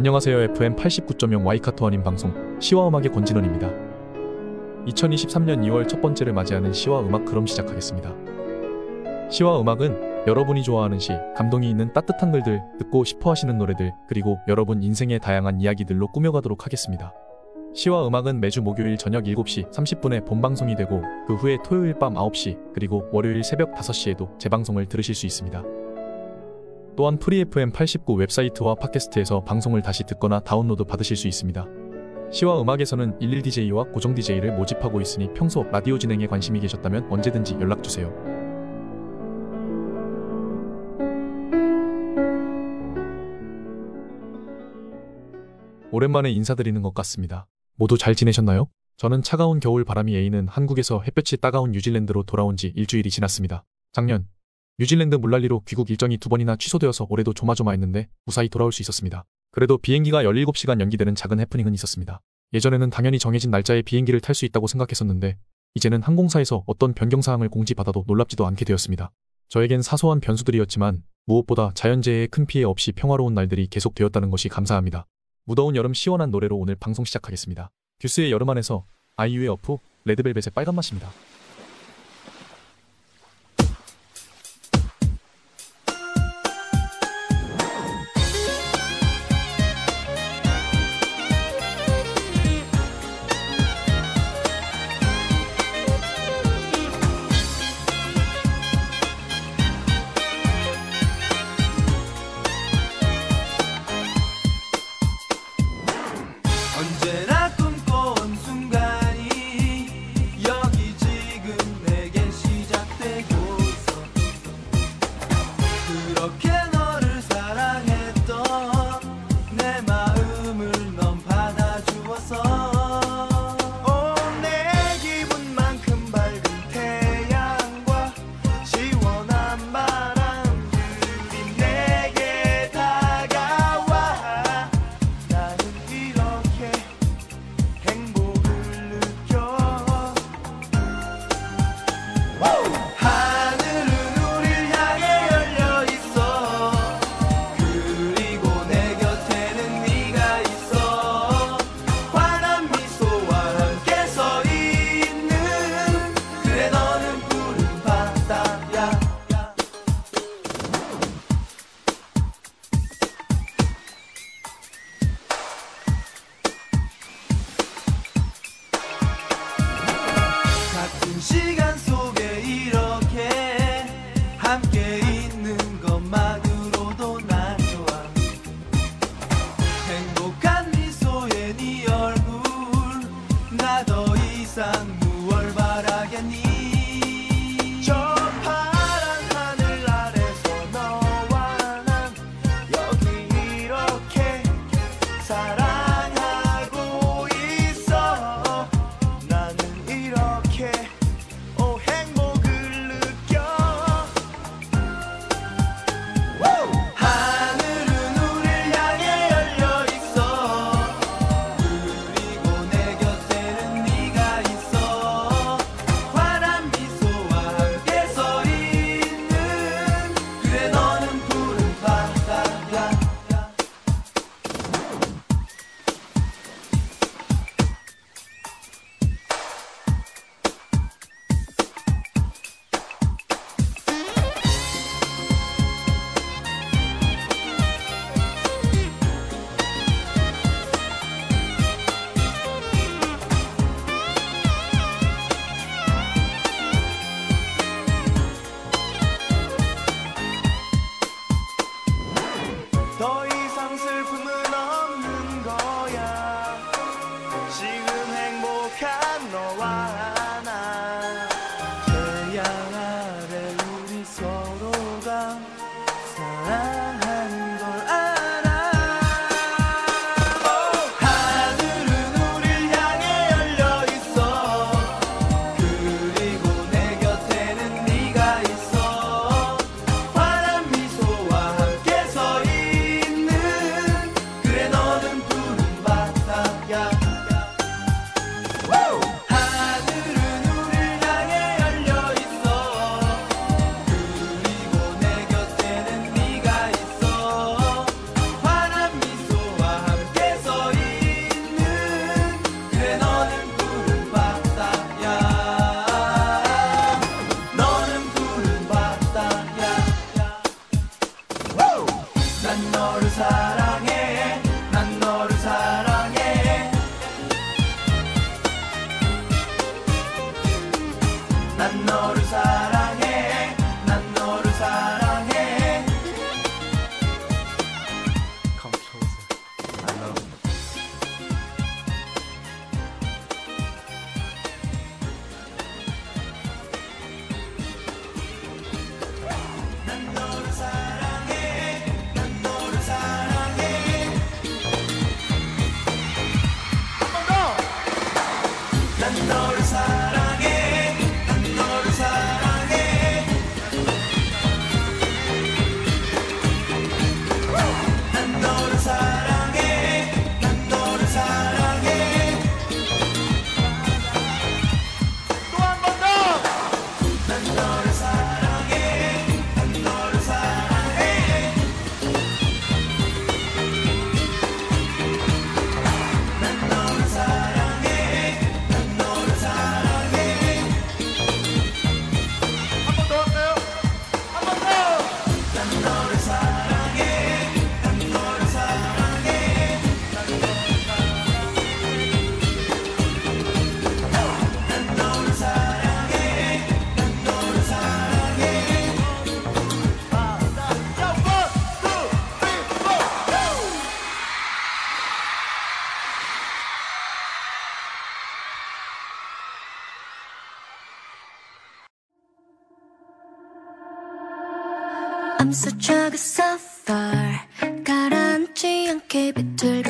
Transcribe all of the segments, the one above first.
안녕하세요. FM 89.0 와이카토 원인 방송 시와 음악의 권진원입니다. 2023년 2월 첫 번째를 맞이하는 시와 음악 그럼 시작하겠습니다. 시와 음악은 여러분이 좋아하는 시, 감동이 있는 따뜻한 글들, 듣고 싶어 하시는 노래들, 그리고 여러분 인생의 다양한 이야기들로 꾸며가도록 하겠습니다. 시와 음악은 매주 목요일 저녁 7시 30분에 본방송이 되고 그 후에 토요일 밤 9시 그리고 월요일 새벽 5시에도 재방송을 들으실 수 있습니다. 또한 Free FM 89 웹사이트와 팟캐스트에서 방송을 다시 듣거나 다운로드 받으실 수 있습니다. 시와 음악에서는 11DJ와 고정 DJ를 모집하고 있으니 평소 라디오 진행에 관심이 계셨다면 언제든지 연락주세요. 오랜만에 인사드리는 것 같습니다. 모두 잘 지내셨나요? 저는 차가운 겨울 바람이 에이는 한국에서 햇볕이 따가운 뉴질랜드로 돌아온 지 일주일이 지났습니다. 작년 뉴질랜드 물난리로 귀국 일정이 두 번이나 취소되어서 올해도 조마조마했는데 무사히 돌아올 수 있었습니다. 그래도 비행기가 17시간 연기되는 작은 해프닝은 있었습니다. 예전에는 당연히 정해진 날짜에 비행기를 탈 수 있다고 생각했었는데 이제는 항공사에서 어떤 변경사항을 공지받아도 놀랍지도 않게 되었습니다. 저에겐 사소한 변수들이었지만 무엇보다 자연재해의 큰 피해 없이 평화로운 날들이 계속되었다는 것이 감사합니다. 무더운 여름 시원한 노래로 오늘 방송 시작하겠습니다. 듀스의 여름 안에서 아이유의 어프, 레드벨벳의 빨간 맛입니다. 세상 밤새 차가 so far 가라앉지 않게 비틀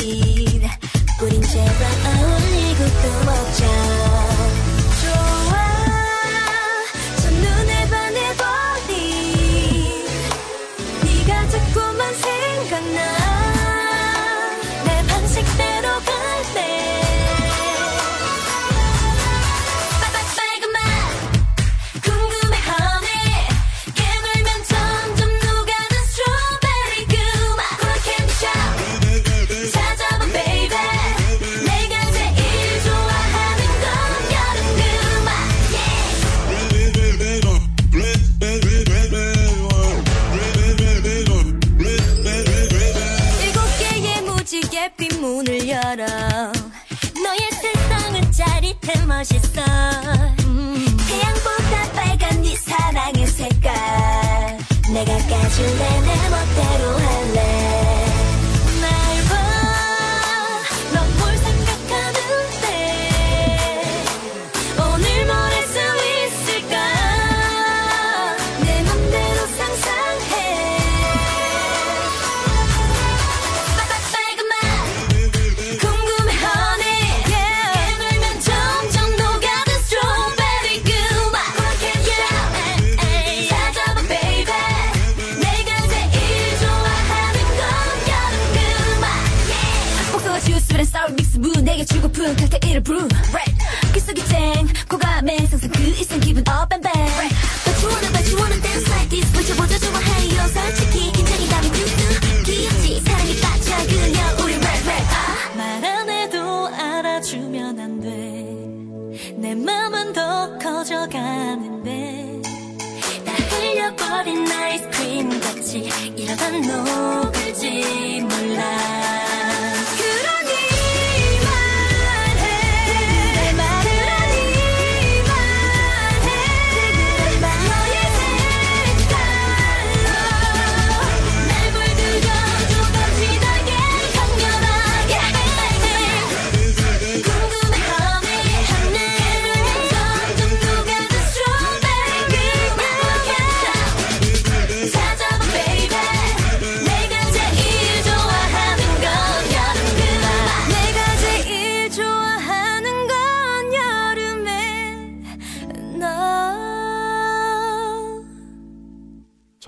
see. 흘려버린 아이스크림 같이 이러다 녹을지 몰라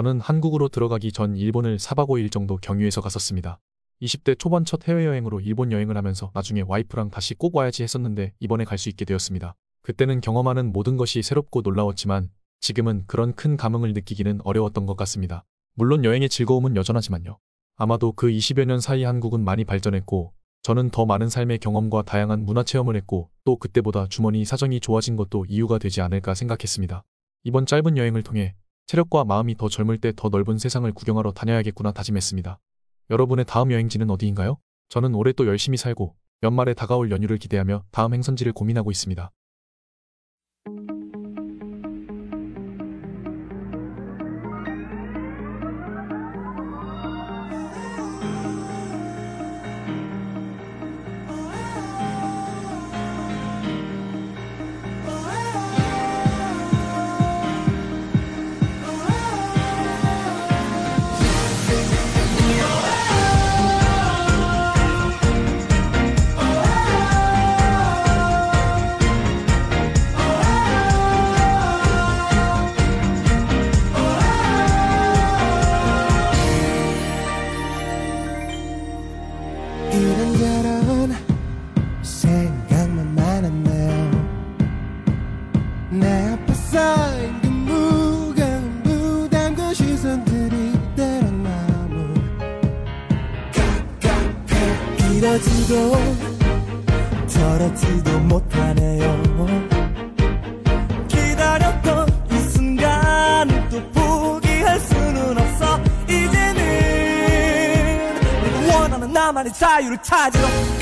저는 한국으로 들어가기 전 일본을 4박 5일 정도 경유해서 갔었습니다. 20대 초반 첫 해외여행으로 일본 여행을 하면서 나중에 와이프랑 다시 꼭 와야지 했었는데 이번에 갈 수 있게 되었습니다. 그때는 경험하는 모든 것이 새롭고 놀라웠지만 지금은 그런 큰 감흥을 느끼기는 어려웠던 것 같습니다. 물론 여행의 즐거움은 여전하지만요. 아마도 그 20여 년 사이 한국은 많이 발전했고 저는 더 많은 삶의 경험과 다양한 문화 체험을 했고 또 그때보다 주머니 사정이 좋아진 것도 이유가 되지 않을까 생각했습니다. 이번 짧은 여행을 통해 체력과 마음이 더 젊을 때 더 넓은 세상을 구경하러 다녀야겠구나 다짐했습니다. 여러분의 다음 여행지는 어디인가요? 저는 올해 또 열심히 살고 연말에 다가올 연휴를 기대하며 다음 행선지를 고민하고 있습니다. 자유를 찾으러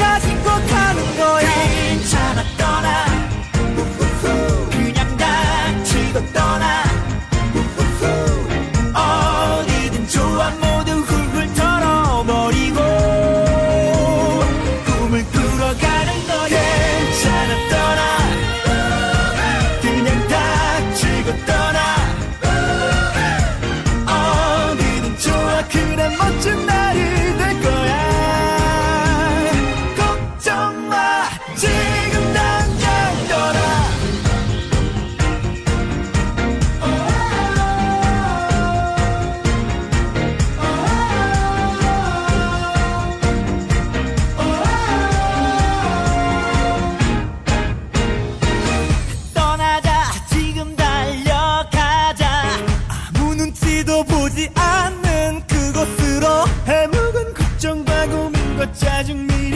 않는 그곳으로 해묵은 걱정과 고민과 짜증 미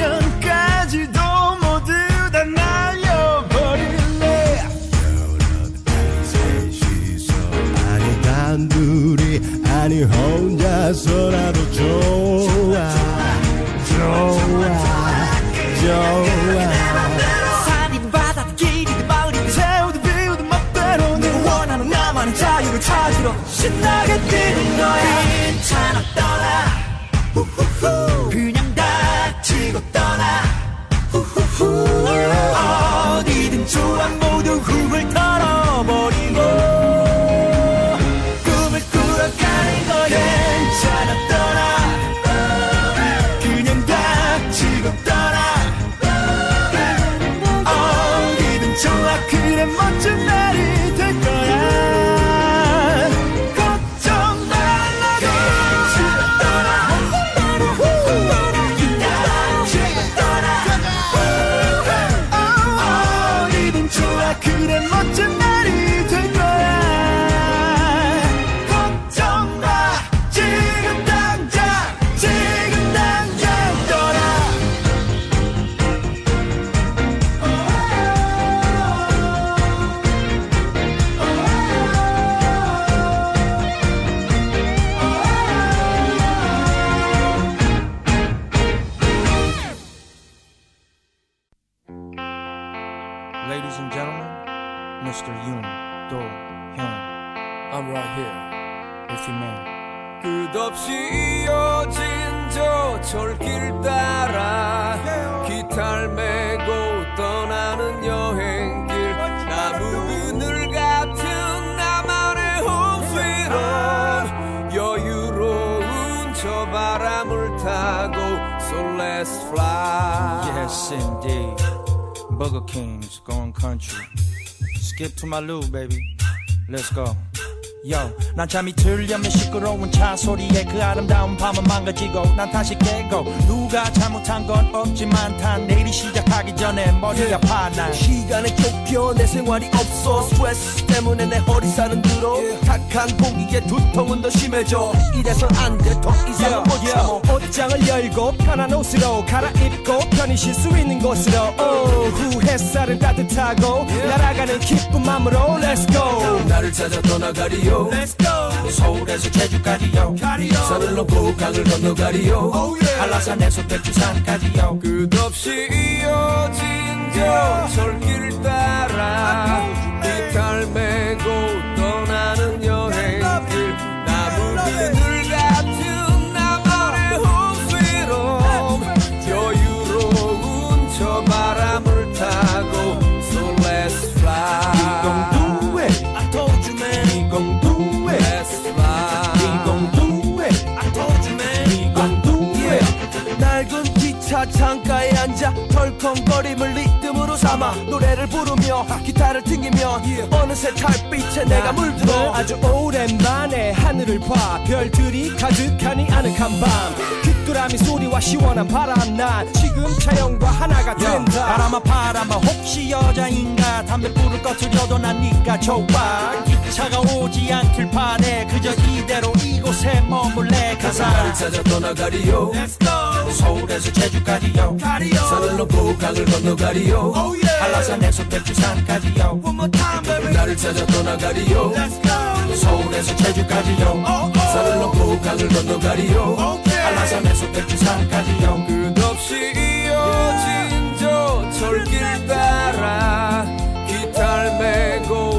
좋아 그래 멋진 날 철길 따라 기타를 메고 떠나는 여행길 나무 그늘 같은 나만의 홈스위트 여유로운 저 바람을 타고 So let's fly Yes, indeed. Burger King's going country. Skip to my loo, baby. Let's go. Yo, 난 잠이 들려면 시끄러운 차 소리에 그 아름다운 밤은 망가지고 난 다시 깨고 누가 잘못한 건 없지만 단 내일이 시작하기 전에 머리가 아파 난 시간에 쫓겨 내 생활이 없어. 스트레스 때문에 내 허리살은 들어. 탁한 공기에 두통은 더 심해져. 이래선 안돼더 이상은 못 참어 옷장을 열고 편한 옷으로 갈아입고 편히 쉴 수 있는 곳으로. 오후 햇살은 따뜻하고 날아가는 기쁜 마음으로. Let's go. 나를 찾아 떠나가리요 Let's go. 서울에서 제주까지요 산을 넘고 강을 건너 가리요 한라산에서 백두산까지요 끝없이 이어진 저 철길 따라 기타를 메고 덜컹거림을 리듬으로 삼아 노래를 부르며 기타를 튕기며 어느새 달빛에 내가 물들어 아주 오랜만에 하늘을 봐 별들이 가득하니 아늑한 밤 동그라미 소리와 시원한 바람 난 지금 차영과 하나가 야, 된다. 바람아 바람아 혹시 여자인가? 담배 불을 꺼트려도 난 니가 좋아. 기차가 오지 않길 바래. 그저 이대로 이곳에 머물래. 가자. 나를 찾아 떠나가리요. Let's go. 서울에서 제주까지요. 산을 넘고 강을 건너가리요. Oh yeah. 한라산에서 백두산까지요. One more time baby. 나를 찾아 떠나가리요. Let's go. 서울에서 제주까지요. Oh, oh. 산을 넘고 강을 건너가리요. Okay. 한라산에서 백두산까지요 끝없이 이어진 저 철길 따라 기타를 메고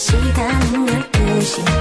벌써 시간은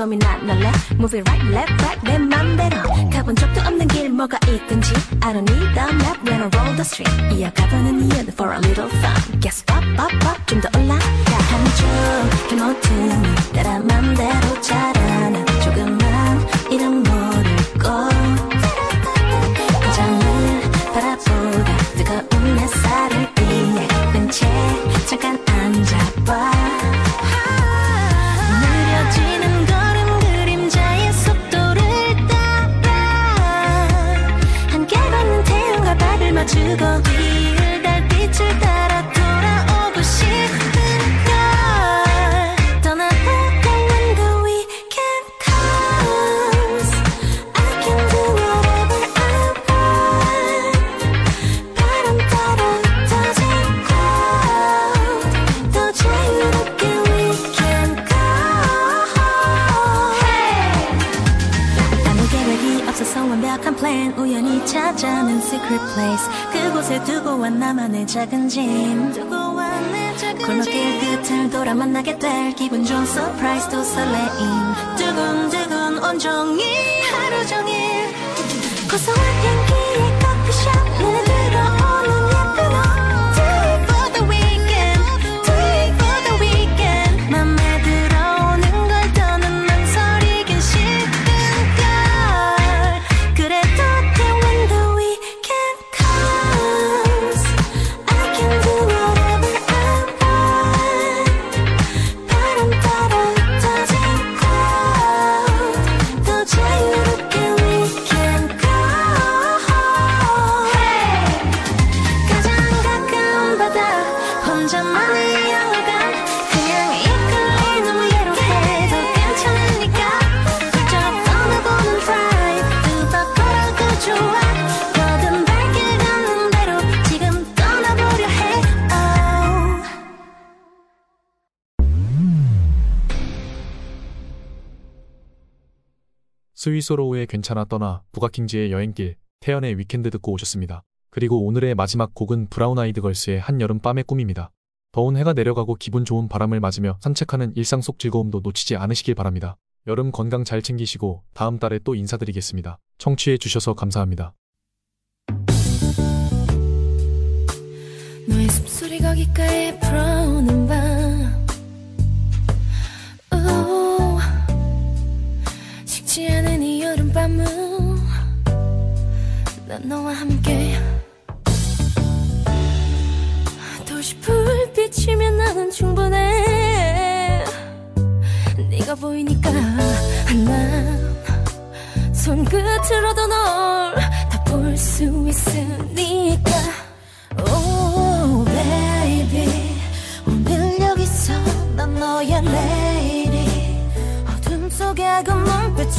안 할래 Move it right left right 내 맘대로 가본 적도 없는 길 뭐가 있든지 I don't need the map when I roll the street 이어가보는 이유는 for a little fun Guess up up up 좀더 올라가 한쪽의 모퉁이 따라 맘대로 자라나 조금만 이름 모르고 화장을 바라보다 뜨거운 햇살을 위해 벤치에 잠깐 앉아봐 맞추고 place. 그곳에 두고 온 나만의 작은 짐. 골목길 끝을 돌아 만나게 될 기분 좋은 surprise 도 설레임. 두근두근 온종일 하루 종일 고소한 향기 스윗소로우의 괜찮아 떠나 부가킹즈의 여행길 태연의 Weekend 듣고 오셨습니다. 그리고 오늘의 마지막 곡은 브라운 아이드 걸스의 한여름 밤의 꿈입니다. 더운 해가 내려가고 기분 좋은 바람을 맞으며 산책하는 일상 속 즐거움도 놓치지 않으시길 바랍니다. 여름 건강 잘 챙기시고 다음 달에 또 인사드리겠습니다. 청취해 주셔서 감사합니다. 너의 숨소리가 귓가에 불어오는 밤 식지 않은 이 여름밤은 난 너와 함께 도시 불빛이면 나는 충분해. 네가 보이니까 난 손끝으로도 널 다 볼 수 있으니까. Oh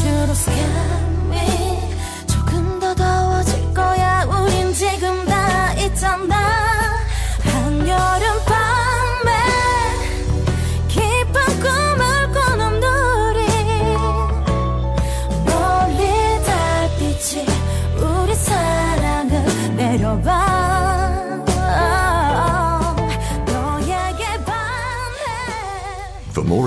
눈빛으로 scan me 조금 더 더워